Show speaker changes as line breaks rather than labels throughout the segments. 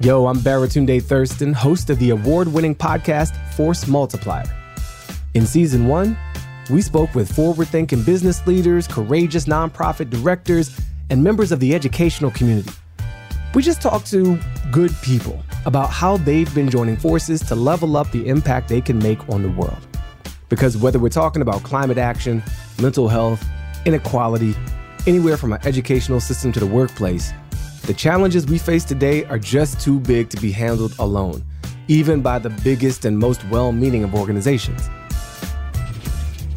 Yo, I'm Baratunde Thurston, host of the award winning podcast Force Multiplier. In season one, we spoke with forward thinking business leaders, courageous nonprofit directors, and members of the educational community. We just talked to good people about how they've been joining forces to level up the impact they can make on the world. Because whether we're talking about climate action, mental health, inequality, anywhere from our educational system to the workplace, the challenges we face today are just too big to be handled alone, even by the biggest and most well meaning of organizations.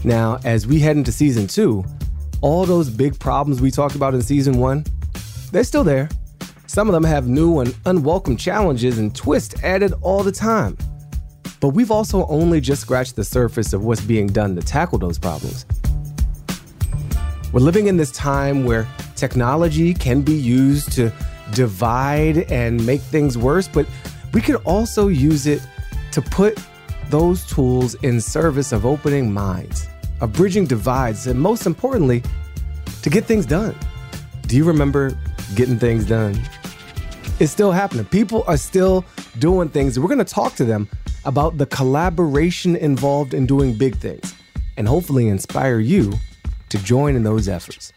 Now, as we head into season two, all those big problems we talked about in season one, they're still there. Some of them have new and unwelcome challenges and twists added all the time. But we've also only just scratched the surface of what's being done to tackle those problems. We're living in this time where technology can be used to divide and make things worse, but we could also use it to put those tools in service of opening minds, of bridging divides, and most importantly, to get things done. Do you remember getting things done? It's still happening. People are still doing things. We're going to talk to them about the collaboration involved in doing big things and hopefully inspire you to join in those efforts.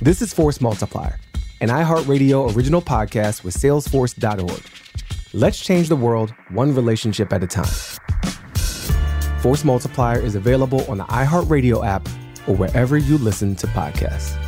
This is Force Multiplier, an iHeartRadio original podcast with Salesforce.org. Let's change the world one relationship at a time. Force Multiplier is available on the iHeartRadio app or wherever you listen to podcasts.